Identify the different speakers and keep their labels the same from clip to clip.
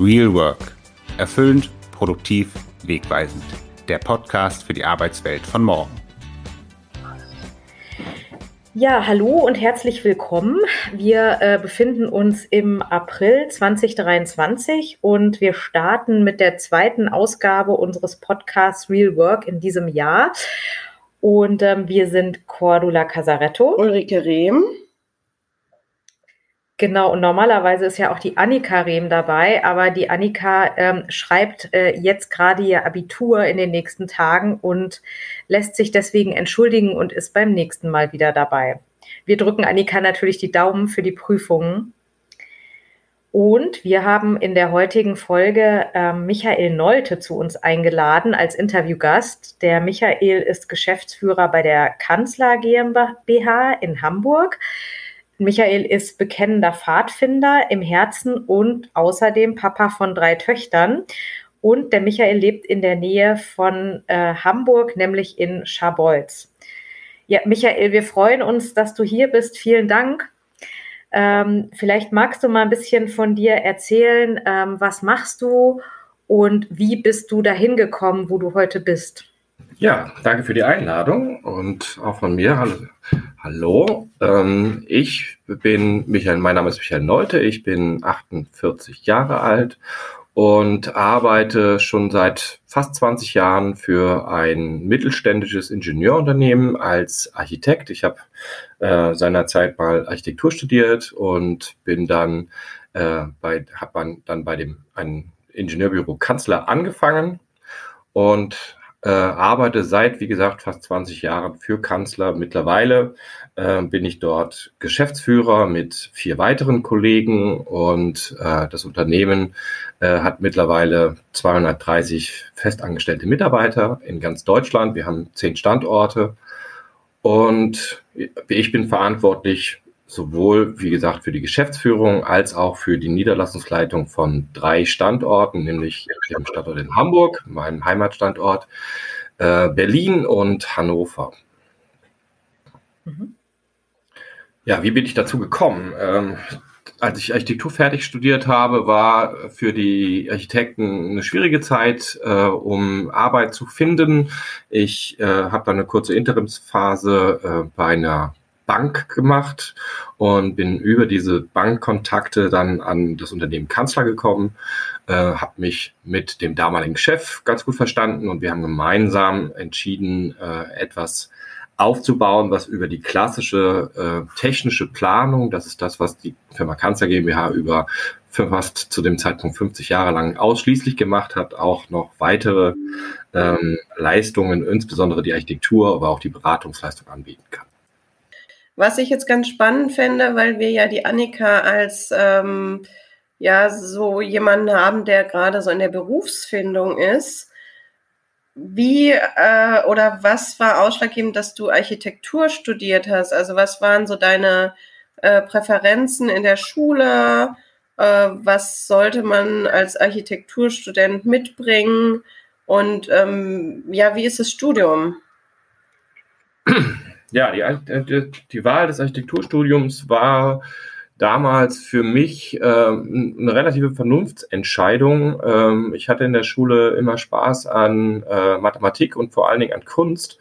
Speaker 1: Real Work. Erfüllend, produktiv, wegweisend. Der Podcast für die Arbeitswelt von morgen.
Speaker 2: Ja, hallo und herzlich willkommen. Wir äh, befinden uns im April 2023 und wir starten mit der zweiten Ausgabe unseres Podcasts Real Work in diesem Jahr. Und ähm, wir sind Cordula Casaretto.
Speaker 3: Ulrike Rehm.
Speaker 2: Genau, und normalerweise ist ja auch die Annika Rehm dabei, aber die Annika ähm, schreibt äh, jetzt gerade ihr Abitur in den nächsten Tagen und lässt sich deswegen entschuldigen und ist beim nächsten Mal wieder dabei. Wir drücken Annika natürlich die Daumen für die Prüfungen. Und wir haben in der heutigen Folge äh, Michael Nolte zu uns eingeladen als Interviewgast. Der Michael ist Geschäftsführer bei der Kanzler GmbH in Hamburg. Michael ist bekennender Pfadfinder im Herzen und außerdem Papa von drei Töchtern. Und der Michael lebt in der Nähe von äh, Hamburg, nämlich in Scharbeutz. Ja, Michael, wir freuen uns, dass du hier bist. Vielen Dank. Ähm, vielleicht magst du mal ein bisschen von dir erzählen. Ähm, was machst du und wie bist du dahin gekommen, wo du heute bist?
Speaker 4: Ja, danke für die Einladung und auch von mir. Hallo. Hallo. Ähm, ich bin Michael, mein Name ist Michael Neute, ich bin 48 Jahre alt und arbeite schon seit fast 20 Jahren für ein mittelständisches Ingenieurunternehmen als Architekt. Ich habe äh, seinerzeit mal Architektur studiert und bin dann äh, bei, habe dann bei dem ein Ingenieurbüro Kanzler angefangen und äh, arbeite seit, wie gesagt, fast 20 Jahren für Kanzler. Mittlerweile äh, bin ich dort Geschäftsführer mit vier weiteren Kollegen und äh, das Unternehmen äh, hat mittlerweile 230 festangestellte Mitarbeiter in ganz Deutschland. Wir haben zehn Standorte und ich bin verantwortlich sowohl, wie gesagt, für die Geschäftsführung als auch für die Niederlassungsleitung von drei Standorten, nämlich dem Standort in Hamburg, meinem Heimatstandort, äh, Berlin und Hannover. Mhm. Ja, wie bin ich dazu gekommen? Ähm, als ich Architektur fertig studiert habe, war für die Architekten eine schwierige Zeit, äh, um Arbeit zu finden. Ich äh, habe dann eine kurze Interimsphase äh, bei einer Bank gemacht und bin über diese Bankkontakte dann an das Unternehmen Kanzler gekommen, äh, habe mich mit dem damaligen Chef ganz gut verstanden und wir haben gemeinsam entschieden, äh, etwas aufzubauen, was über die klassische äh, technische Planung, das ist das, was die Firma Kanzler GmbH über fast zu dem Zeitpunkt 50 Jahre lang ausschließlich gemacht hat, auch noch weitere ähm, Leistungen, insbesondere die Architektur, aber auch die Beratungsleistung anbieten kann.
Speaker 3: Was ich jetzt ganz spannend fände, weil wir ja die Annika als ähm, ja so jemanden haben, der gerade so in der Berufsfindung ist. Wie äh, oder was war ausschlaggebend, dass du Architektur studiert hast? Also was waren so deine äh, Präferenzen in der Schule? Äh, was sollte man als Architekturstudent mitbringen? Und ähm, ja, wie ist das Studium?
Speaker 4: Ja, die, die, die Wahl des Architekturstudiums war damals für mich äh, eine relative Vernunftsentscheidung. Ähm, ich hatte in der Schule immer Spaß an äh, Mathematik und vor allen Dingen an Kunst.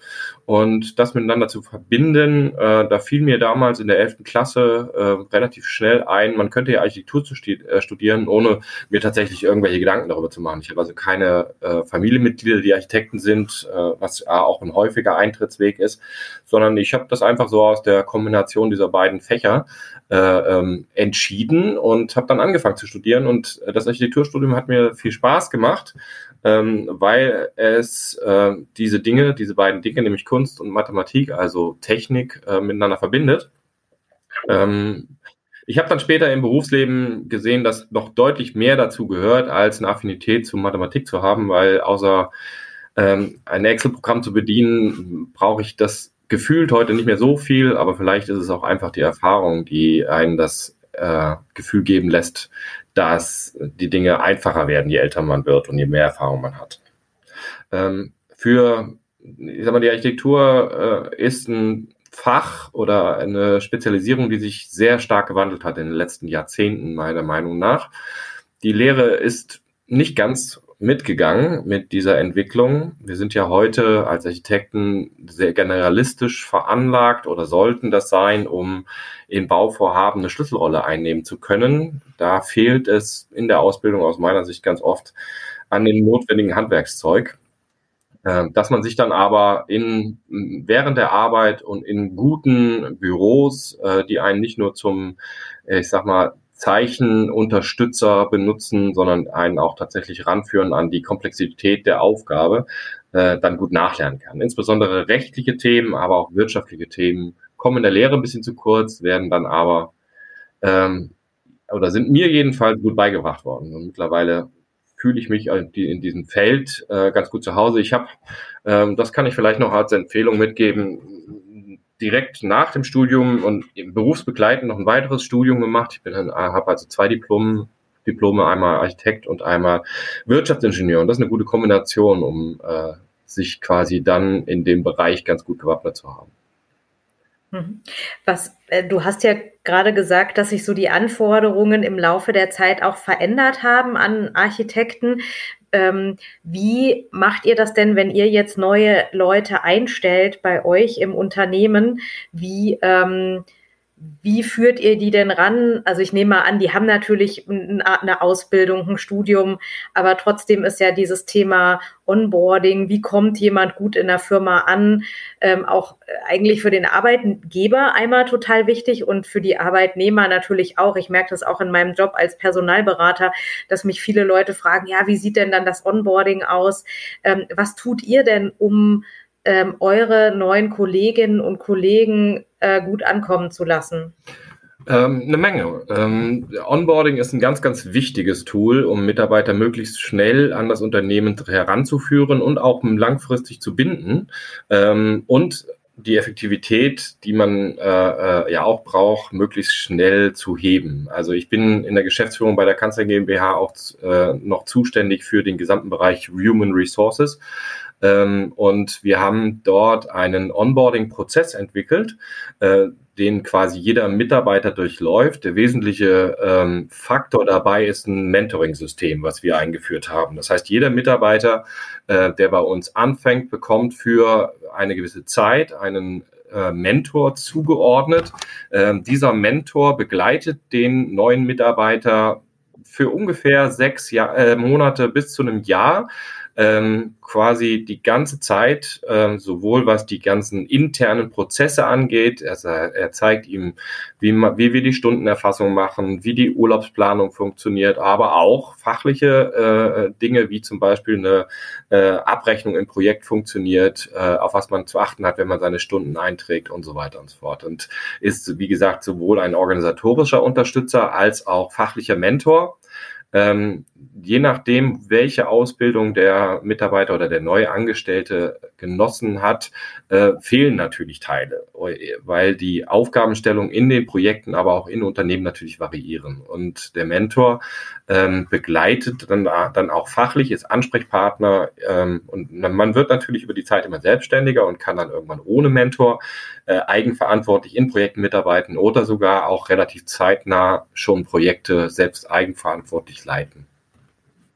Speaker 4: Und das miteinander zu verbinden, äh, da fiel mir damals in der 11. Klasse äh, relativ schnell ein, man könnte ja Architektur studi äh, studieren, ohne mir tatsächlich irgendwelche Gedanken darüber zu machen. Ich habe also keine äh, Familienmitglieder, die Architekten sind, äh, was auch ein häufiger Eintrittsweg ist, sondern ich habe das einfach so aus der Kombination dieser beiden Fächer äh, ähm, entschieden und habe dann angefangen zu studieren. Und das Architekturstudium hat mir viel Spaß gemacht ähm, weil es äh, diese Dinge, diese beiden Dinge, nämlich Kunst und Mathematik, also Technik, äh, miteinander verbindet. Ähm, ich habe dann später im Berufsleben gesehen, dass noch deutlich mehr dazu gehört, als eine Affinität zu Mathematik zu haben, weil außer ähm, ein Excel-Programm zu bedienen, brauche ich das gefühlt heute nicht mehr so viel, aber vielleicht ist es auch einfach die Erfahrung, die einen das äh, Gefühl geben lässt, dass die Dinge einfacher werden, je älter man wird und je mehr Erfahrung man hat. Ähm, für, ich sag mal, die Architektur äh, ist ein Fach oder eine Spezialisierung, die sich sehr stark gewandelt hat in den letzten Jahrzehnten, meiner Meinung nach. die Lehre ist nicht ganz mitgegangen mit dieser Entwicklung. Wir sind ja heute als Architekten sehr generalistisch veranlagt oder sollten das sein, um in Bauvorhaben eine Schlüsselrolle einnehmen zu können. Da fehlt es in der Ausbildung aus meiner Sicht ganz oft an dem notwendigen Handwerkszeug. Ähm, dass man sich dann aber in, während der Arbeit und in guten Büros, äh, die einen nicht nur zum, ich sag mal, Zeichenunterstützer benutzen, sondern einen auch tatsächlich ranführen an die Komplexität der Aufgabe, äh, dann gut nachlernen kann. Insbesondere rechtliche Themen, aber auch wirtschaftliche Themen kommen in der Lehre ein bisschen zu kurz, werden dann aber ähm, oder sind mir jedenfalls gut beigebracht worden. Und mittlerweile fühle ich mich in diesem Feld äh, ganz gut zu Hause. Ich habe, ähm, das kann ich vielleicht noch als Empfehlung mitgeben, direkt nach dem Studium und berufsbegleitend noch ein weiteres Studium gemacht. Ich äh, habe also zwei Diplom, Diplome, einmal Architekt und einmal Wirtschaftsingenieur. Und das ist eine gute Kombination, um äh, sich quasi dann in dem Bereich ganz gut gewappnet zu haben.
Speaker 2: Mhm. Was, äh, du hast ja gerade gesagt, dass sich so die Anforderungen im Laufe der Zeit auch verändert haben an Architekten. Ähm, wie macht ihr das denn, wenn ihr jetzt neue Leute einstellt bei euch im Unternehmen? Wie, ähm, wie führt ihr die denn ran? Also ich nehme mal an, die haben natürlich eine Ausbildung, ein Studium, aber trotzdem ist ja dieses Thema Onboarding, wie kommt jemand gut in der Firma an, ähm, auch eigentlich für den Arbeitgeber einmal total wichtig und für die Arbeitnehmer natürlich auch. Ich merke das auch in meinem Job als Personalberater, dass mich viele Leute fragen, ja, wie sieht denn dann das Onboarding aus? Ähm, was tut ihr denn, um ähm, eure neuen Kolleginnen und Kollegen äh, gut ankommen zu lassen?
Speaker 4: Ähm, eine Menge. Ähm, Onboarding ist ein ganz, ganz wichtiges Tool, um Mitarbeiter möglichst schnell an das Unternehmen heranzuführen und auch langfristig zu binden. Ähm, und die Effektivität, die man äh, äh, ja auch braucht, möglichst schnell zu heben. Also ich bin in der Geschäftsführung bei der Kanzler GmbH auch äh, noch zuständig für den gesamten Bereich Human Resources. Ähm, und wir haben dort einen Onboarding-Prozess entwickelt, äh, den quasi jeder Mitarbeiter durchläuft. Der wesentliche ähm, Faktor dabei ist ein Mentoring-System, was wir eingeführt haben. Das heißt, jeder Mitarbeiter, äh, der bei uns anfängt, bekommt für eine gewisse Zeit einen äh, Mentor zugeordnet. Ähm, dieser Mentor begleitet den neuen Mitarbeiter für ungefähr sechs Jahr, äh, Monate bis zu einem Jahr ähm, quasi die ganze Zeit, ähm, sowohl was die ganzen internen Prozesse angeht, also er zeigt ihm, wie, wie wir die Stundenerfassung machen, wie die Urlaubsplanung funktioniert, aber auch fachliche äh, Dinge, wie zum Beispiel eine äh, Abrechnung im Projekt funktioniert, äh, auf was man zu achten hat, wenn man seine Stunden einträgt und so weiter und so fort. Und ist, wie gesagt, sowohl ein organisatorischer Unterstützer als auch fachlicher Mentor. Ähm, je nachdem, welche Ausbildung der Mitarbeiter oder der Neuangestellte genossen hat, äh, fehlen natürlich Teile, weil die Aufgabenstellung in den Projekten, aber auch in Unternehmen natürlich variieren. Und der Mentor ähm, begleitet dann, dann auch fachlich, ist Ansprechpartner ähm, und man wird natürlich über die Zeit immer selbstständiger und kann dann irgendwann ohne Mentor äh, eigenverantwortlich in Projekten mitarbeiten oder sogar auch relativ zeitnah schon Projekte selbst eigenverantwortlich leiten.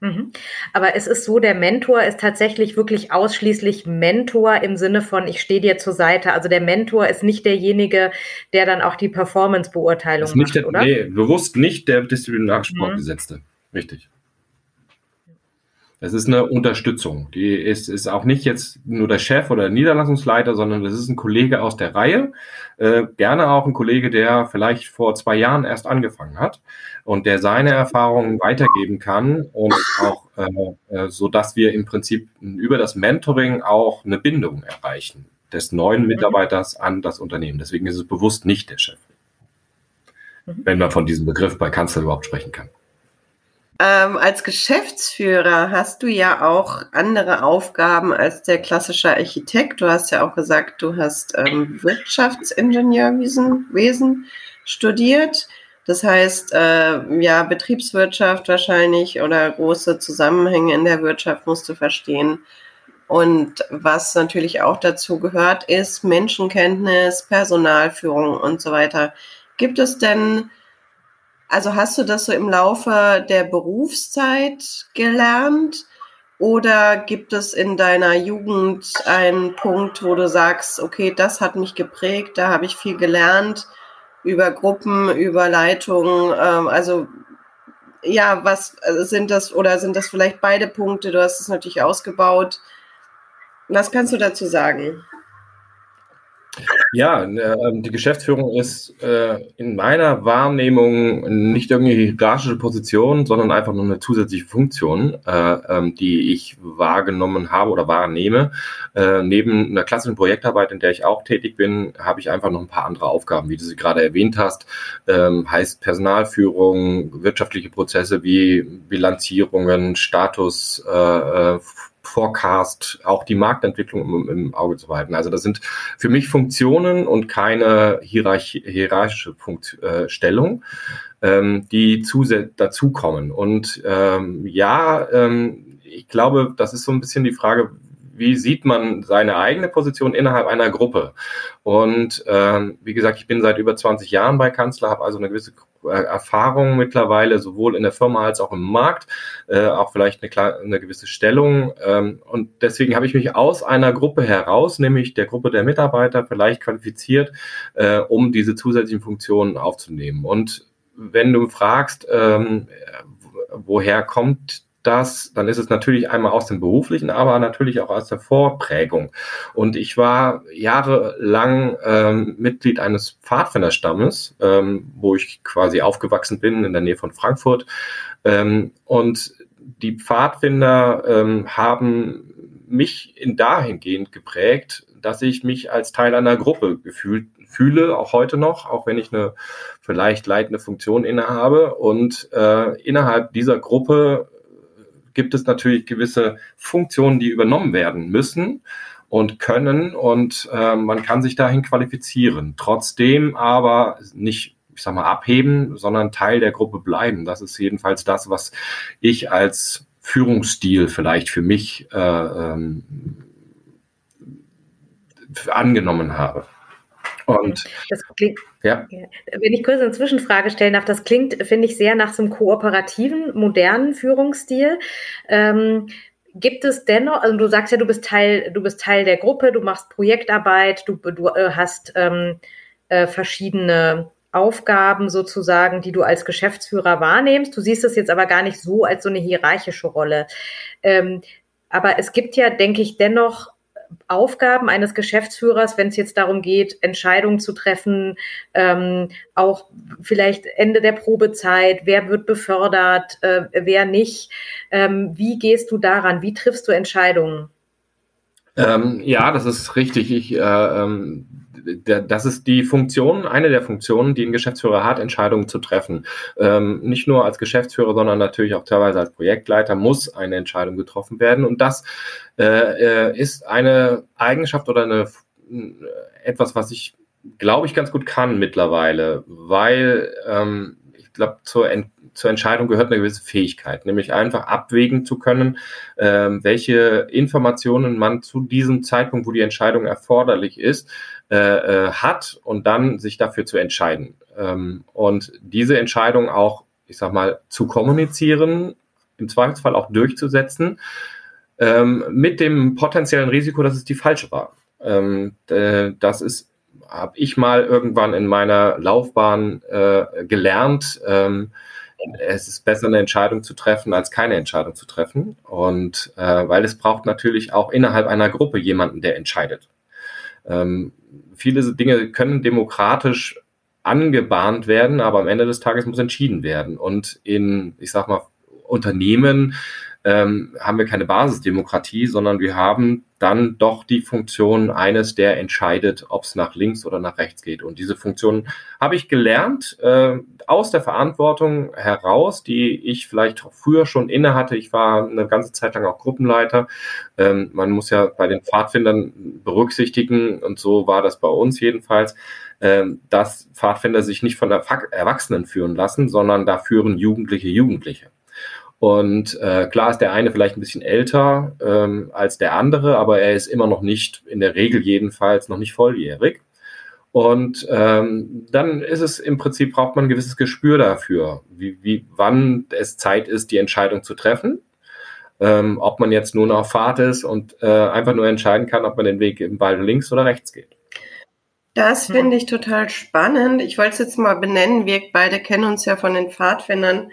Speaker 2: Mhm. Aber es ist so, der Mentor ist tatsächlich wirklich ausschließlich Mentor im Sinne von, ich stehe dir zur Seite. Also der Mentor ist nicht derjenige, der dann auch die Performance-Beurteilung macht,
Speaker 4: der, oder? Nee, bewusst nicht der disziplinarische Sportgesetzte. Mhm. Richtig. Es ist eine Unterstützung. Die ist, ist auch nicht jetzt nur der Chef oder der Niederlassungsleiter, sondern das ist ein Kollege aus der Reihe. Äh, gerne auch ein Kollege, der vielleicht vor zwei Jahren erst angefangen hat und der seine Erfahrungen weitergeben kann und auch äh, äh, so, dass wir im Prinzip über das Mentoring auch eine Bindung erreichen des neuen mhm. Mitarbeiters an das Unternehmen. Deswegen ist es bewusst nicht der Chef, wenn man von diesem Begriff bei Kanzler überhaupt sprechen kann.
Speaker 3: Ähm, als Geschäftsführer hast du ja auch andere Aufgaben als der klassische Architekt. Du hast ja auch gesagt, du hast ähm, Wirtschaftsingenieurwesen studiert. Das heißt, äh, ja, Betriebswirtschaft wahrscheinlich oder große Zusammenhänge in der Wirtschaft musst du verstehen. Und was natürlich auch dazu gehört, ist Menschenkenntnis, Personalführung und so weiter. Gibt es denn Also hast du das so im Laufe der Berufszeit gelernt? Oder gibt es in deiner Jugend einen Punkt, wo du sagst, okay, das hat mich geprägt, da habe ich viel gelernt über Gruppen, über Leitungen? Ähm, also ja, was also sind das oder sind das vielleicht beide Punkte? Du hast es natürlich ausgebaut. Was kannst du dazu sagen?
Speaker 4: Ja, ähm, die Geschäftsführung ist äh, in meiner Wahrnehmung nicht irgendwie hierarchische Position, sondern einfach nur eine zusätzliche Funktion, äh, ähm, die ich wahrgenommen habe oder wahrnehme. Äh, neben einer klassischen Projektarbeit, in der ich auch tätig bin, habe ich einfach noch ein paar andere Aufgaben, wie du sie gerade erwähnt hast. Ähm, heißt Personalführung, wirtschaftliche Prozesse wie Bilanzierungen, Status, Forecast, auch die Marktentwicklung im, im, Auge zu behalten. Also das sind für mich Funktionen und keine hierarchi hierarchische Punktstellung, äh, ähm, die dazukommen. Und ähm, ja, ähm, ich glaube, das ist so ein bisschen die Frage, wie sieht man seine eigene Position innerhalb einer Gruppe? Und ähm, wie gesagt, ich bin seit über 20 Jahren bei Kanzler, habe also eine gewisse äh, Erfahrung mittlerweile, sowohl in der Firma als auch im Markt, äh, auch vielleicht eine, eine gewisse Stellung. Ähm, und deswegen habe ich mich aus einer Gruppe heraus, nämlich der Gruppe der Mitarbeiter, vielleicht qualifiziert, äh, um diese zusätzlichen Funktionen aufzunehmen. Und wenn du fragst, ähm, woher kommt das, dann ist es natürlich einmal aus dem beruflichen, aber natürlich auch aus der Vorprägung. Und ich war jahrelang ähm, Mitglied eines Pfadfinderstammes, ähm, wo ich quasi aufgewachsen bin in der Nähe von Frankfurt. Ähm, und die Pfadfinder ähm, haben mich in dahingehend geprägt, dass ich mich als Teil einer Gruppe gefühlt fühle, auch heute noch, auch wenn ich eine vielleicht leitende Funktion innehabe. Und äh, innerhalb dieser Gruppe gibt es natürlich gewisse Funktionen, die übernommen werden müssen und können und äh, man kann sich dahin qualifizieren. Trotzdem aber nicht, ich sag mal, abheben, sondern Teil der Gruppe bleiben. Das ist jedenfalls das, was ich als Führungsstil vielleicht für mich äh, ähm, angenommen habe.
Speaker 2: Und das klingt, ja. Wenn ich kurz eine Zwischenfrage stellen darf, das klingt, finde ich, sehr nach so einem kooperativen, modernen Führungsstil. Ähm, gibt es dennoch, also du sagst ja, du bist Teil, du bist Teil der Gruppe, du machst Projektarbeit, du, du äh, hast ähm, äh, verschiedene Aufgaben sozusagen, die du als Geschäftsführer wahrnimmst. Du siehst es jetzt aber gar nicht so als so eine hierarchische Rolle. Ähm, aber es gibt ja, denke ich, dennoch Aufgaben eines Geschäftsführers, wenn es jetzt darum geht, Entscheidungen zu treffen, ähm, auch vielleicht Ende der Probezeit, wer wird befördert, äh, wer nicht. Ähm, wie gehst du daran? Wie triffst du Entscheidungen?
Speaker 4: Ähm, ja, das ist richtig. Ich äh, ähm, das ist die Funktion, eine der Funktionen, die ein Geschäftsführer hat, Entscheidungen zu treffen. Ähm, nicht nur als Geschäftsführer, sondern natürlich auch teilweise als Projektleiter muss eine Entscheidung getroffen werden. Und das äh, äh ist eine Eigenschaft oder eine, äh, etwas, was ich, glaube ich, ganz gut kann mittlerweile, weil ähm, ich glaube, zur Ent zur Entscheidung gehört eine gewisse Fähigkeit, nämlich einfach abwägen zu können, ähm, welche Informationen man zu diesem Zeitpunkt, wo die Entscheidung erforderlich ist, äh, äh, hat und dann sich dafür zu entscheiden. Ähm, und diese Entscheidung auch, ich sag mal, zu kommunizieren, im Zweifelsfall auch durchzusetzen, ähm, mit dem potenziellen Risiko, dass es die falsche war. Ähm, das ist habe ich mal irgendwann in meiner Laufbahn äh, gelernt. Ähm, es ist besser, eine Entscheidung zu treffen, als keine Entscheidung zu treffen. Und äh, weil es braucht natürlich auch innerhalb einer Gruppe jemanden, der entscheidet. Ähm, viele Dinge können demokratisch angebahnt werden, aber am Ende des Tages muss entschieden werden. Und in, ich sag mal, Unternehmen ähm, haben wir keine Basisdemokratie, sondern wir haben dann doch die Funktion eines, der entscheidet, ob es nach links oder nach rechts geht. Und diese Funktion habe ich gelernt äh, aus der Verantwortung heraus, die ich vielleicht früher schon inne hatte. Ich war eine ganze Zeit lang auch Gruppenleiter. Ähm, man muss ja bei den Pfadfindern berücksichtigen, und so war das bei uns jedenfalls, ähm, dass Pfadfinder sich nicht von Erwachsenen führen lassen, sondern da führen Jugendliche Jugendliche. Und äh, klar ist der eine vielleicht ein bisschen älter ähm, als der andere, aber er ist immer noch nicht, in der Regel jedenfalls, noch nicht volljährig. Und ähm, dann ist es im Prinzip, braucht man ein gewisses Gespür dafür, wie, wie, wann es Zeit ist, die Entscheidung zu treffen. Ähm, ob man jetzt nur noch auf Fahrt ist und äh, einfach nur entscheiden kann, ob man den Weg im Wald links oder rechts geht.
Speaker 3: Das hm. finde ich total spannend. Ich wollte es jetzt mal benennen. Wir beide kennen uns ja von den Pfadfindern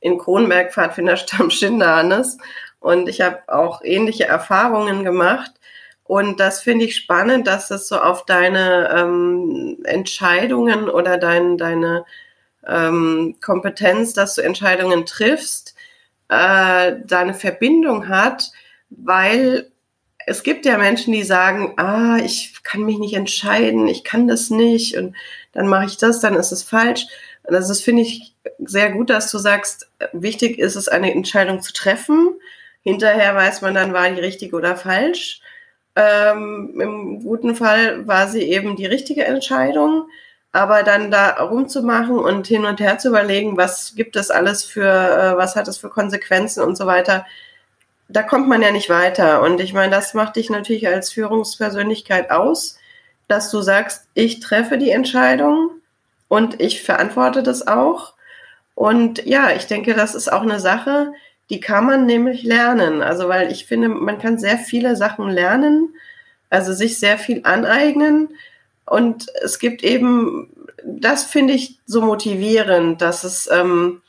Speaker 3: in Kronberg, Pfadfinderstamm Schinderhannes. Und ich habe auch ähnliche Erfahrungen gemacht. Und das finde ich spannend, dass es so auf deine ähm, Entscheidungen oder dein, deine ähm, Kompetenz, dass du Entscheidungen triffst, äh, deine Verbindung hat, weil es gibt ja Menschen, die sagen, ah, ich kann mich nicht entscheiden, ich kann das nicht und dann mache ich das, dann ist es falsch. Und das finde ich, sehr gut, dass du sagst, wichtig ist es, eine Entscheidung zu treffen. Hinterher weiß man dann, war die richtig oder falsch. Ähm, Im guten Fall war sie eben die richtige Entscheidung. Aber dann da rumzumachen und hin und her zu überlegen, was gibt es alles für, äh, was hat es für Konsequenzen und so weiter, da kommt man ja nicht weiter. Und ich meine, das macht dich natürlich als Führungspersönlichkeit aus, dass du sagst, ich treffe die Entscheidung und ich verantworte das auch. Und ja, ich denke, das ist auch eine Sache, die kann man nämlich lernen. Also, weil ich finde, man kann sehr viele Sachen lernen, also sich sehr viel aneignen. Und es gibt eben, das finde ich so motivierend, dass es ähm,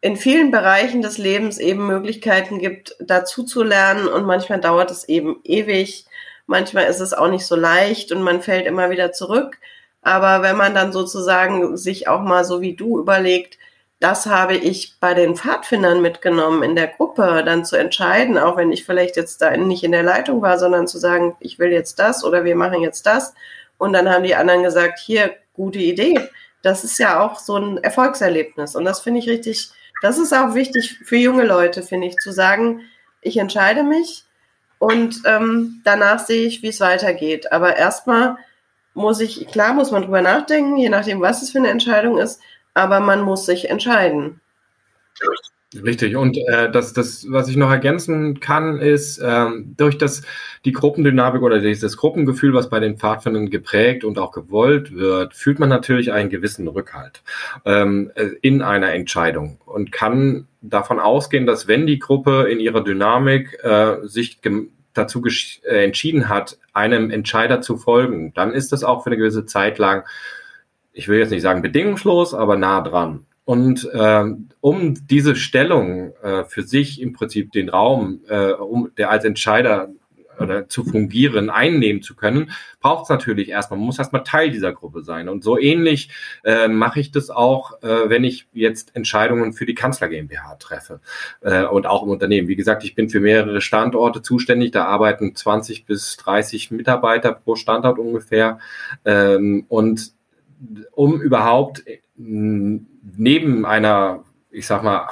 Speaker 3: in vielen Bereichen des Lebens eben Möglichkeiten gibt, dazu zu lernen. Und manchmal dauert es eben ewig. Manchmal ist es auch nicht so leicht und man fällt immer wieder zurück. Aber wenn man dann sozusagen sich auch mal so wie du überlegt, das habe ich bei den Pfadfindern mitgenommen in der Gruppe, dann zu entscheiden, auch wenn ich vielleicht jetzt da nicht in der Leitung war, sondern zu sagen, ich will jetzt das oder wir machen jetzt das. Und dann haben die anderen gesagt, hier, gute Idee. Das ist ja auch so ein Erfolgserlebnis. Und das finde ich richtig, das ist auch wichtig für junge Leute, finde ich, zu sagen, ich entscheide mich und ähm, danach sehe ich, wie es weitergeht. Aber erstmal muss ich, klar muss man drüber nachdenken, je nachdem, was es für eine Entscheidung ist, aber man muss sich entscheiden.
Speaker 4: Richtig. Und äh, das, das, was ich noch ergänzen kann, ist ähm, durch das die Gruppendynamik oder dieses Gruppengefühl, was bei den Pfadfindern geprägt und auch gewollt wird, fühlt man natürlich einen gewissen Rückhalt ähm, äh, in einer Entscheidung und kann davon ausgehen, dass wenn die Gruppe in ihrer Dynamik äh, sich dazu äh, entschieden hat, einem Entscheider zu folgen, dann ist das auch für eine gewisse Zeit lang ich will jetzt nicht sagen bedingungslos, aber nah dran. Und äh, um diese Stellung äh, für sich im Prinzip den Raum, äh, um der als Entscheider oder zu fungieren, einnehmen zu können, braucht es natürlich erstmal, man muss erstmal Teil dieser Gruppe sein. Und so ähnlich äh, mache ich das auch, äh, wenn ich jetzt Entscheidungen für die Kanzler GmbH treffe äh, und auch im Unternehmen. Wie gesagt, ich bin für mehrere Standorte zuständig, da arbeiten 20 bis 30 Mitarbeiter pro Standort ungefähr. Ähm, und um überhaupt äh, neben einer, ich sag mal,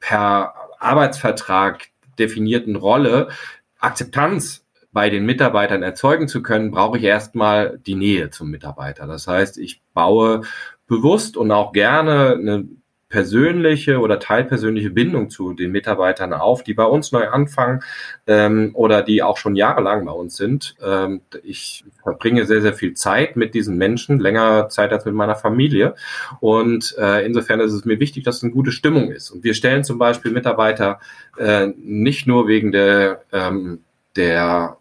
Speaker 4: per Arbeitsvertrag definierten Rolle Akzeptanz bei den Mitarbeitern erzeugen zu können, brauche ich erstmal die Nähe zum Mitarbeiter. Das heißt, ich baue bewusst und auch gerne eine persönliche oder teilpersönliche Bindung zu den Mitarbeitern auf, die bei uns neu anfangen ähm, oder die auch schon jahrelang bei uns sind. Ähm, ich verbringe sehr, sehr viel Zeit mit diesen Menschen, länger Zeit als mit meiner Familie. Und äh, insofern ist es mir wichtig, dass es eine gute Stimmung ist. Und wir stellen zum Beispiel Mitarbeiter äh, nicht nur wegen der, ähm, der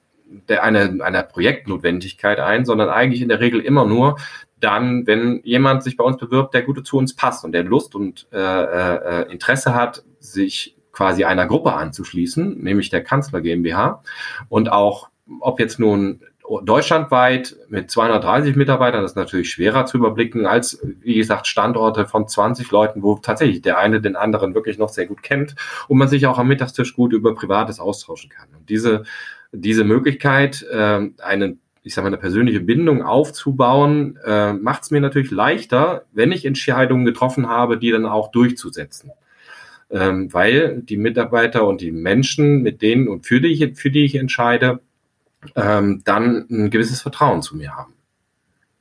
Speaker 4: der eine, einer Projektnotwendigkeit ein, sondern eigentlich in der Regel immer nur, dann, wenn jemand sich bei uns bewirbt, der gut zu uns passt und der Lust und äh, äh, Interesse hat, sich quasi einer Gruppe anzuschließen, nämlich der Kanzler GmbH und auch, ob jetzt nun deutschlandweit mit 230 Mitarbeitern, das ist natürlich schwerer zu überblicken als, wie gesagt, Standorte von 20 Leuten, wo tatsächlich der eine den anderen wirklich noch sehr gut kennt und man sich auch am Mittagstisch gut über Privates austauschen kann. Und diese, diese Möglichkeit, äh, einen ich sage mal, eine persönliche Bindung aufzubauen, äh, macht es mir natürlich leichter, wenn ich Entscheidungen getroffen habe, die dann auch durchzusetzen. Ähm, weil die Mitarbeiter und die Menschen, mit denen und für die ich, für die ich entscheide, ähm, dann ein gewisses Vertrauen zu mir haben.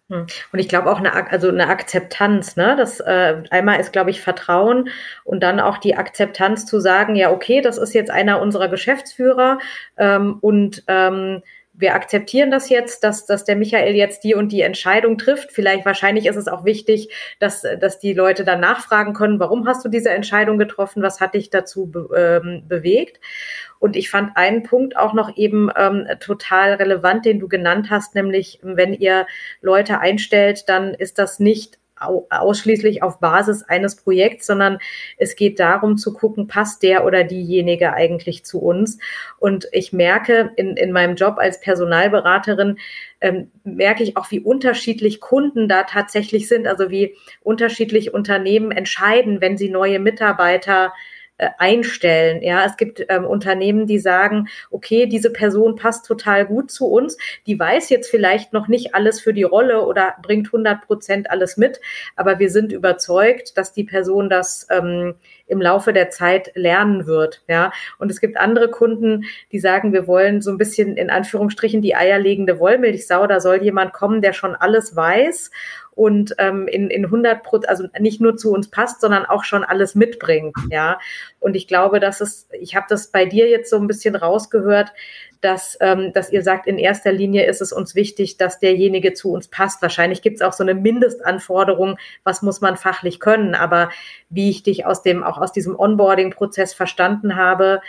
Speaker 2: Hm. Und ich glaube auch eine, also eine Akzeptanz, ne? Das äh, einmal ist, glaube ich, Vertrauen und dann auch die Akzeptanz zu sagen, ja, okay, das ist jetzt einer unserer Geschäftsführer ähm, und ähm, wir akzeptieren das jetzt, dass, dass der Michael jetzt die und die Entscheidung trifft. Vielleicht wahrscheinlich ist es auch wichtig, dass, dass die Leute dann nachfragen können, warum hast du diese Entscheidung getroffen, was hat dich dazu be ähm, bewegt. Und ich fand einen Punkt auch noch eben ähm, total relevant, den du genannt hast, nämlich wenn ihr Leute einstellt, dann ist das nicht ausschließlich auf Basis eines Projekts, sondern es geht darum zu gucken, passt der oder diejenige eigentlich zu uns. Und ich merke in, in meinem Job als Personalberaterin, ähm, merke ich auch, wie unterschiedlich Kunden da tatsächlich sind, also wie unterschiedlich Unternehmen entscheiden, wenn sie neue Mitarbeiter äh, einstellen. Ja, es gibt ähm, Unternehmen, die sagen, okay, diese Person passt total gut zu uns. Die weiß jetzt vielleicht noch nicht alles für die Rolle oder bringt 100 Prozent alles mit, aber wir sind überzeugt, dass die Person das ähm, im Laufe der Zeit lernen wird. Ja, und es gibt andere Kunden, die sagen, wir wollen so ein bisschen in Anführungsstrichen die eierlegende Wollmilchsau. Da soll jemand kommen, der schon alles weiß und ähm, in, in 100 Prozent, also nicht nur zu uns passt, sondern auch schon alles mitbringt, ja. Und ich glaube, dass es, ich habe das bei dir jetzt so ein bisschen rausgehört, dass, ähm, dass ihr sagt, in erster Linie ist es uns wichtig, dass derjenige zu uns passt. Wahrscheinlich gibt es auch so eine Mindestanforderung, was muss man fachlich können. Aber wie ich dich aus dem, auch aus diesem Onboarding-Prozess verstanden habe,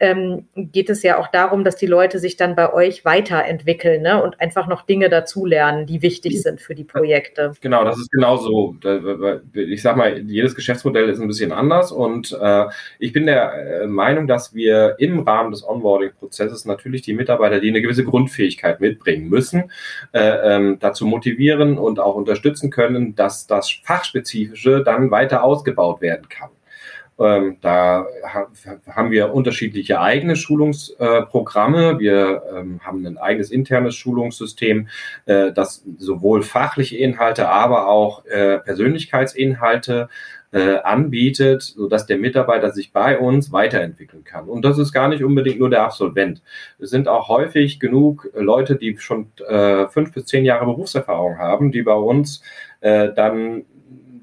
Speaker 2: ähm, geht es ja auch darum, dass die Leute sich dann bei euch weiterentwickeln ne? und einfach noch Dinge dazulernen, die wichtig sind für die Projekte.
Speaker 4: Genau, das ist genau so. Ich sag mal, jedes Geschäftsmodell ist ein bisschen anders und äh, ich bin der äh, Meinung, dass wir im Rahmen des Onboarding-Prozesses natürlich die Mitarbeiter, die eine gewisse Grundfähigkeit mitbringen müssen, äh, ähm, dazu motivieren und auch unterstützen können, dass das Fachspezifische dann weiter ausgebaut werden kann. Ähm, da ha haben wir unterschiedliche eigene Schulungsprogramme. Äh, wir ähm, haben ein eigenes internes Schulungssystem, äh, das sowohl fachliche Inhalte, aber auch äh, Persönlichkeitsinhalte äh, anbietet, sodass der Mitarbeiter sich bei uns weiterentwickeln kann. Und das ist gar nicht unbedingt nur der Absolvent. Es sind auch häufig genug Leute, die schon äh, fünf bis zehn Jahre Berufserfahrung haben, die bei uns äh, dann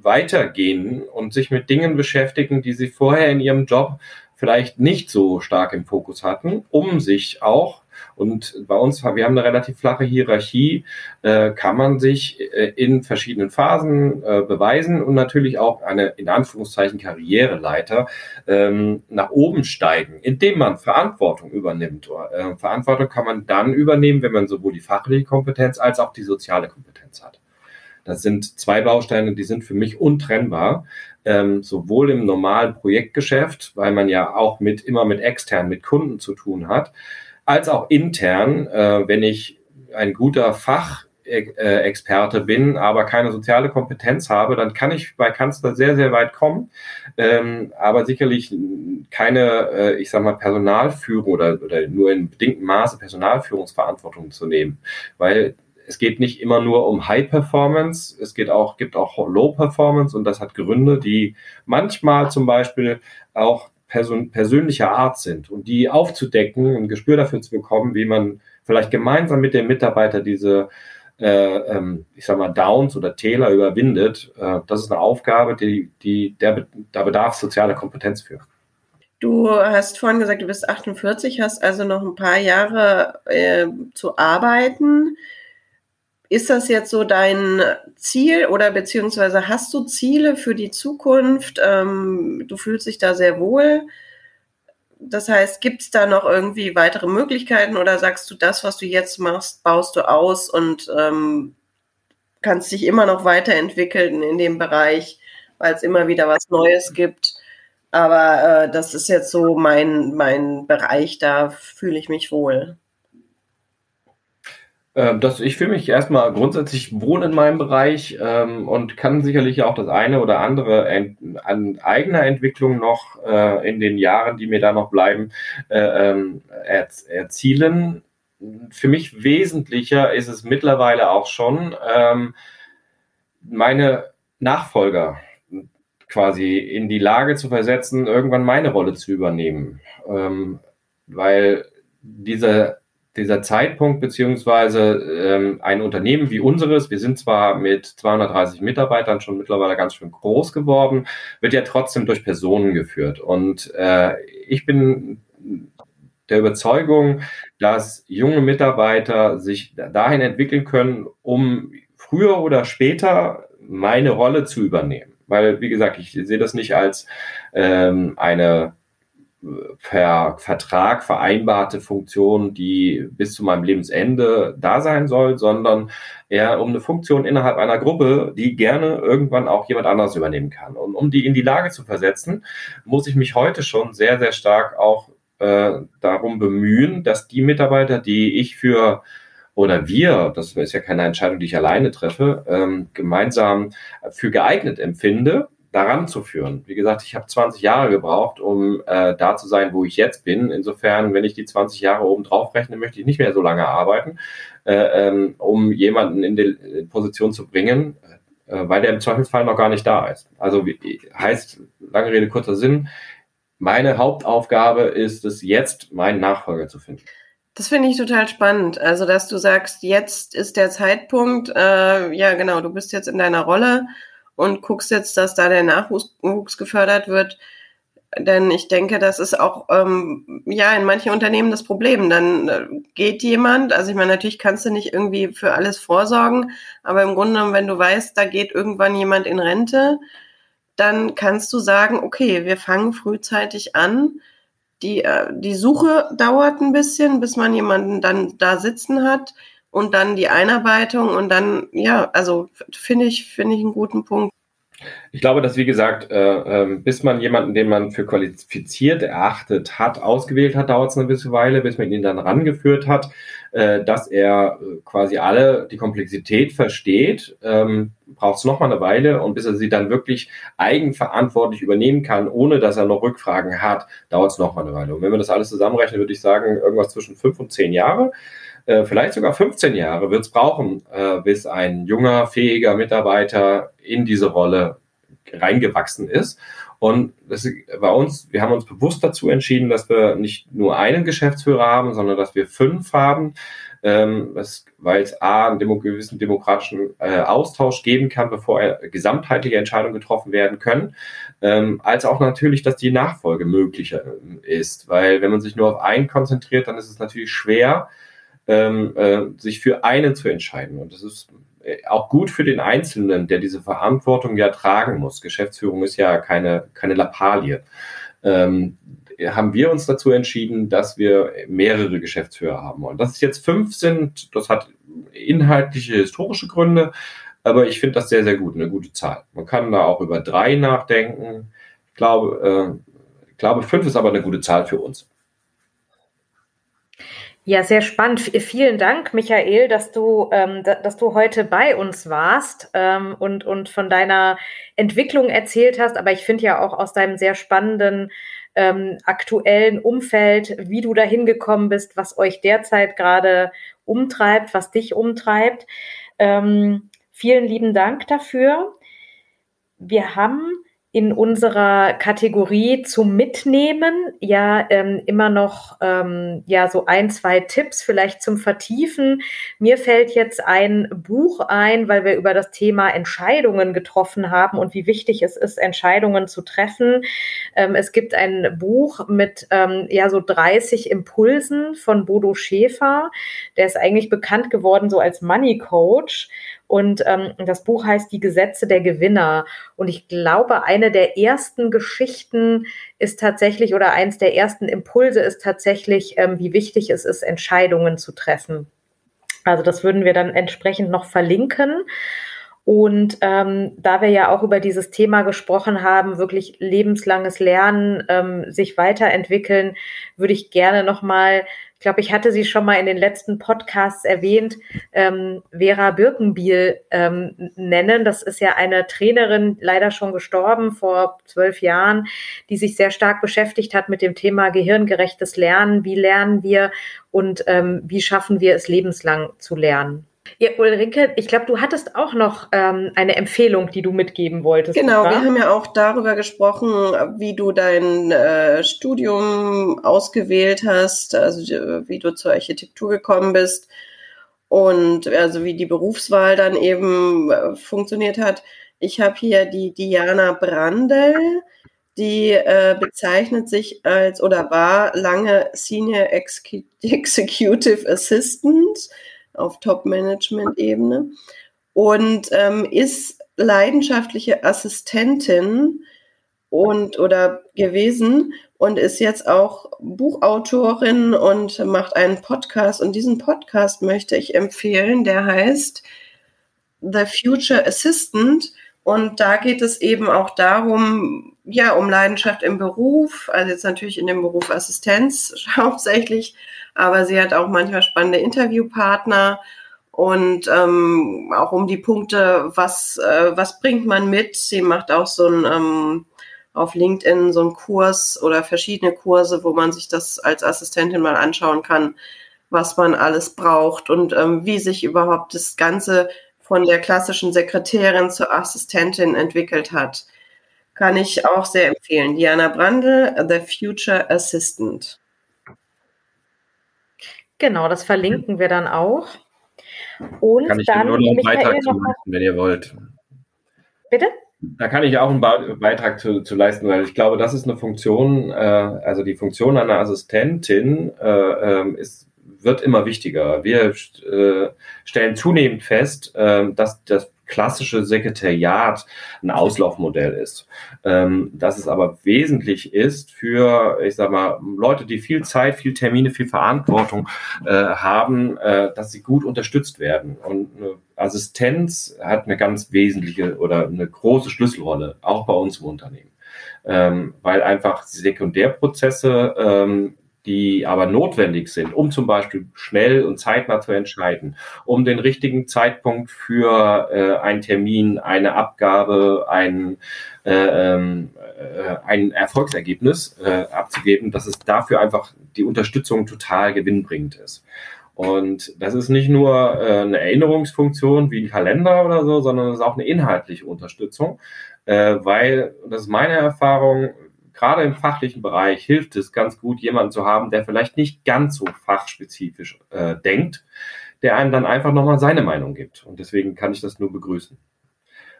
Speaker 4: weitergehen und sich mit Dingen beschäftigen, die sie vorher in ihrem Job vielleicht nicht so stark im Fokus hatten, um sich auch und bei uns, wir haben eine relativ flache Hierarchie, äh, kann man sich äh, in verschiedenen Phasen äh, beweisen und natürlich auch eine, in Anführungszeichen, Karriereleiter ähm, nach oben steigen, indem man Verantwortung übernimmt. Äh, Verantwortung kann man dann übernehmen, wenn man sowohl die fachliche Kompetenz als auch die soziale Kompetenz hat. Das sind zwei Bausteine, die sind für mich untrennbar. Ähm, sowohl im normalen Projektgeschäft, weil man ja auch mit immer mit extern, mit Kunden zu tun hat, als auch intern, äh, wenn ich ein guter Fachexperte bin, aber keine soziale Kompetenz habe, dann kann ich bei Kanzler sehr, sehr weit kommen, ähm, aber sicherlich keine, äh, ich sag mal, Personalführung oder, oder nur in bedingtem Maße Personalführungsverantwortung zu nehmen, weil es geht nicht immer nur um High Performance, es geht auch, gibt auch Low Performance und das hat Gründe, die manchmal zum Beispiel auch person persönlicher Art sind und die aufzudecken, ein Gespür dafür zu bekommen, wie man vielleicht gemeinsam mit dem Mitarbeiter diese äh, ähm, ich sag mal, Downs oder Täler überwindet, äh, das ist eine Aufgabe, die, die der, da bedarf soziale Kompetenz für.
Speaker 3: Du hast vorhin gesagt, du bist 48, hast also noch ein paar Jahre äh, zu arbeiten. Ist das jetzt so dein Ziel oder beziehungsweise hast du Ziele für die Zukunft? Ähm, du fühlst dich da sehr wohl. Das heißt, gibt es da noch irgendwie weitere Möglichkeiten oder sagst du, das, was du jetzt machst, baust du aus und ähm, kannst dich immer noch weiterentwickeln in dem Bereich, weil es immer wieder was Neues gibt? Aber äh, das ist jetzt so mein, mein Bereich, da fühle ich mich wohl.
Speaker 4: Ähm, das, ich fühle mich erstmal grundsätzlich wohl in meinem Bereich ähm, und kann sicherlich auch das eine oder andere ent, an eigener Entwicklung noch äh, in den Jahren, die mir da noch bleiben, äh, ähm, er, erzielen. Für mich wesentlicher ist es mittlerweile auch schon, ähm, meine Nachfolger quasi in die Lage zu versetzen, irgendwann meine Rolle zu übernehmen. Ähm, weil diese dieser Zeitpunkt beziehungsweise ähm, ein Unternehmen wie unseres, wir sind zwar mit 230 Mitarbeitern schon mittlerweile ganz schön groß geworden, wird ja trotzdem durch Personen geführt. Und äh, ich bin der Überzeugung, dass junge Mitarbeiter sich dahin entwickeln können, um früher oder später meine Rolle zu übernehmen. Weil, wie gesagt, ich sehe das nicht als ähm, eine per Vertrag vereinbarte Funktion, die bis zu meinem Lebensende da sein soll, sondern eher um eine Funktion innerhalb einer Gruppe, die gerne irgendwann auch jemand anderes übernehmen kann. Und um die in die Lage zu versetzen, muss ich mich heute schon sehr, sehr stark auch äh, darum bemühen, dass die Mitarbeiter, die ich für oder wir, das ist ja keine Entscheidung, die ich alleine treffe, ähm, gemeinsam für geeignet empfinde, daran zu führen. Wie gesagt, ich habe 20 Jahre gebraucht, um äh, da zu sein, wo ich jetzt bin. Insofern, wenn ich die 20 Jahre oben drauf rechne, möchte ich nicht mehr so lange arbeiten, äh, ähm, um jemanden in die Position zu bringen, äh, weil der im Zweifelsfall noch gar nicht da ist. Also wie, heißt, lange Rede, kurzer Sinn, meine Hauptaufgabe ist es jetzt, meinen Nachfolger zu finden.
Speaker 3: Das finde ich total spannend. Also, dass du sagst, jetzt ist der Zeitpunkt, äh, ja genau, du bist jetzt in deiner Rolle und guckst jetzt, dass da der Nachwuchs gefördert wird. Denn ich denke, das ist auch ähm, ja in manchen Unternehmen das Problem. Dann äh, geht jemand, also ich meine, natürlich kannst du nicht irgendwie für alles vorsorgen, aber im Grunde genommen, wenn du weißt, da geht irgendwann jemand in Rente, dann kannst du sagen, okay, wir fangen frühzeitig an. Die, äh, die Suche dauert ein bisschen, bis man jemanden dann da sitzen hat und dann die Einarbeitung und dann, ja, also finde ich, finde ich einen guten Punkt.
Speaker 4: Ich glaube, dass, wie gesagt, äh, äh, bis man jemanden, den man für qualifiziert erachtet hat, ausgewählt hat, dauert es eine gewisse Weile, bis man ihn dann rangeführt hat, äh, dass er äh, quasi alle die Komplexität versteht, ähm, braucht es nochmal eine Weile und bis er sie dann wirklich eigenverantwortlich übernehmen kann, ohne dass er noch Rückfragen hat, dauert es nochmal eine Weile. Und wenn wir das alles zusammenrechnen, würde ich sagen, irgendwas zwischen fünf und zehn Jahre. Äh, vielleicht sogar 15 Jahre wird es brauchen, äh, bis ein junger, fähiger Mitarbeiter in diese Rolle reingewachsen ist. Und das ist bei uns, wir haben uns bewusst dazu entschieden, dass wir nicht nur einen Geschäftsführer haben, sondern dass wir fünf haben, ähm, weil es A, einen demo gewissen demokratischen äh, Austausch geben kann, bevor äh, gesamtheitliche Entscheidungen getroffen werden können, ähm, als auch natürlich, dass die Nachfolge möglicher äh, ist. Weil wenn man sich nur auf einen konzentriert, dann ist es natürlich schwer, ähm, äh, sich für einen zu entscheiden. Und das ist äh, auch gut für den Einzelnen, der diese Verantwortung ja tragen muss. Geschäftsführung ist ja keine, keine Lappalie. Ähm, haben wir uns dazu entschieden, dass wir mehrere Geschäftsführer haben wollen. Dass es jetzt fünf sind, das hat inhaltliche, historische Gründe, aber ich finde das sehr, sehr gut, eine gute Zahl. Man kann da auch über drei nachdenken. Ich glaube, äh, ich glaube, fünf ist aber eine gute Zahl für uns.
Speaker 2: Ja, sehr spannend. Vielen Dank, Michael, dass du, ähm, dass du heute bei uns warst ähm, und, und von deiner Entwicklung erzählt hast. Aber ich finde ja auch aus deinem sehr spannenden ähm, aktuellen Umfeld, wie du dahin gekommen bist, was euch derzeit gerade umtreibt, was dich umtreibt. Ähm, vielen lieben Dank dafür. Wir haben in unserer Kategorie zum Mitnehmen ja ähm, immer noch ähm, ja so ein, zwei Tipps vielleicht zum Vertiefen. Mir fällt jetzt ein Buch ein, weil wir über das Thema Entscheidungen getroffen haben und wie wichtig es ist, Entscheidungen zu treffen. Ähm, es gibt ein Buch mit ähm, ja so 30 Impulsen von Bodo Schäfer. Der ist eigentlich bekannt geworden so als Money Coach. Und ähm, das Buch heißt Die Gesetze der Gewinner. Und ich glaube, eine der ersten Geschichten ist tatsächlich oder eins der ersten Impulse ist tatsächlich, ähm, wie wichtig es ist, Entscheidungen zu treffen. Also das würden wir dann entsprechend noch verlinken. Und ähm, da wir ja auch über dieses Thema gesprochen haben, wirklich lebenslanges Lernen, ähm, sich weiterentwickeln, würde ich gerne nochmal ich glaube, ich hatte sie schon mal in den letzten Podcasts erwähnt, ähm, Vera Birkenbiel ähm, nennen. Das ist ja eine Trainerin, leider schon gestorben vor zwölf Jahren, die sich sehr stark beschäftigt hat mit dem Thema gehirngerechtes Lernen. Wie lernen wir und ähm, wie schaffen wir es lebenslang zu lernen? Ja, Ulrike, ich glaube, du hattest auch noch ähm, eine Empfehlung, die du mitgeben wolltest.
Speaker 3: Genau, wir haben ja auch darüber gesprochen, wie du dein äh, Studium ausgewählt hast, also wie du zur Architektur gekommen bist und also wie die Berufswahl dann eben äh, funktioniert hat. Ich habe hier die Diana Brandel, Die äh, bezeichnet sich als oder war lange Senior Executive Assistant auf Top-Management-Ebene und ähm, ist leidenschaftliche Assistentin und oder gewesen und ist jetzt auch Buchautorin und macht einen Podcast. Und diesen Podcast möchte ich empfehlen, der heißt The Future Assistant. Und da geht es eben auch darum, ja, um Leidenschaft im Beruf, also jetzt natürlich in dem Beruf Assistenz hauptsächlich, aber sie hat auch manchmal spannende Interviewpartner und ähm, auch um die Punkte, was, äh, was bringt man mit. Sie macht auch so ein ähm, auf LinkedIn so einen Kurs oder verschiedene Kurse, wo man sich das als Assistentin mal anschauen kann, was man alles braucht und ähm, wie sich überhaupt das Ganze von der klassischen Sekretärin zur Assistentin entwickelt hat. Kann ich auch sehr empfehlen. Diana Brandl, The Future Assistant.
Speaker 2: Genau, das verlinken wir dann auch. Und
Speaker 4: Kann ich
Speaker 2: dann
Speaker 4: nur noch einen Beitrag zu leisten, wenn ihr wollt.
Speaker 2: Bitte?
Speaker 4: Da kann ich auch einen Beitrag zu, zu leisten, weil ich glaube, das ist eine Funktion, äh, also die Funktion einer Assistentin äh, ähm, ist, wird immer wichtiger. Wir äh, stellen zunehmend fest, äh, dass das klassische Sekretariat ein Auslaufmodell ist. Ähm, dass es aber wesentlich ist für, ich sag mal, Leute, die viel Zeit, viel Termine, viel Verantwortung äh, haben, äh, dass sie gut unterstützt werden. Und eine Assistenz hat eine ganz wesentliche oder eine große Schlüsselrolle, auch bei uns im Unternehmen. Ähm, weil einfach Sekundärprozesse ähm, die aber notwendig sind, um zum Beispiel schnell und zeitnah zu entscheiden, um den richtigen Zeitpunkt für äh, einen Termin, eine Abgabe, ein, äh, ähm, äh, ein Erfolgsergebnis äh, abzugeben, dass es dafür einfach die Unterstützung total gewinnbringend ist. Und das ist nicht nur äh, eine Erinnerungsfunktion wie ein Kalender oder so, sondern es ist auch eine inhaltliche Unterstützung, äh, weil, das ist meine Erfahrung, gerade im fachlichen Bereich hilft es ganz gut, jemanden zu haben, der vielleicht nicht ganz so fachspezifisch äh, denkt, der einem dann einfach nochmal seine Meinung gibt. Und deswegen kann ich das nur begrüßen.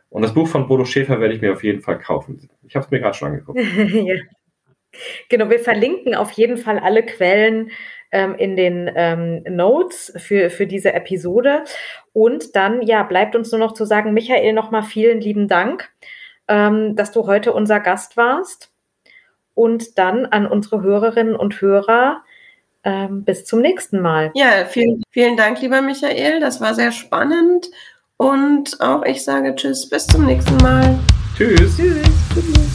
Speaker 4: Und das Buch von Bodo Schäfer werde ich mir auf jeden Fall kaufen. Ich habe es mir gerade schon angeguckt. ja.
Speaker 2: Genau, wir verlinken auf jeden Fall alle Quellen ähm, in den ähm, Notes für, für diese Episode. Und dann, ja, bleibt uns nur noch zu sagen, Michael, nochmal vielen lieben Dank, ähm, dass du heute unser Gast warst und dann an unsere Hörerinnen und Hörer ähm, bis zum nächsten Mal.
Speaker 3: Ja, vielen, vielen Dank, lieber Michael. Das war sehr spannend. Und auch ich sage Tschüss, bis zum nächsten Mal.
Speaker 4: Tschüss. Tschüss.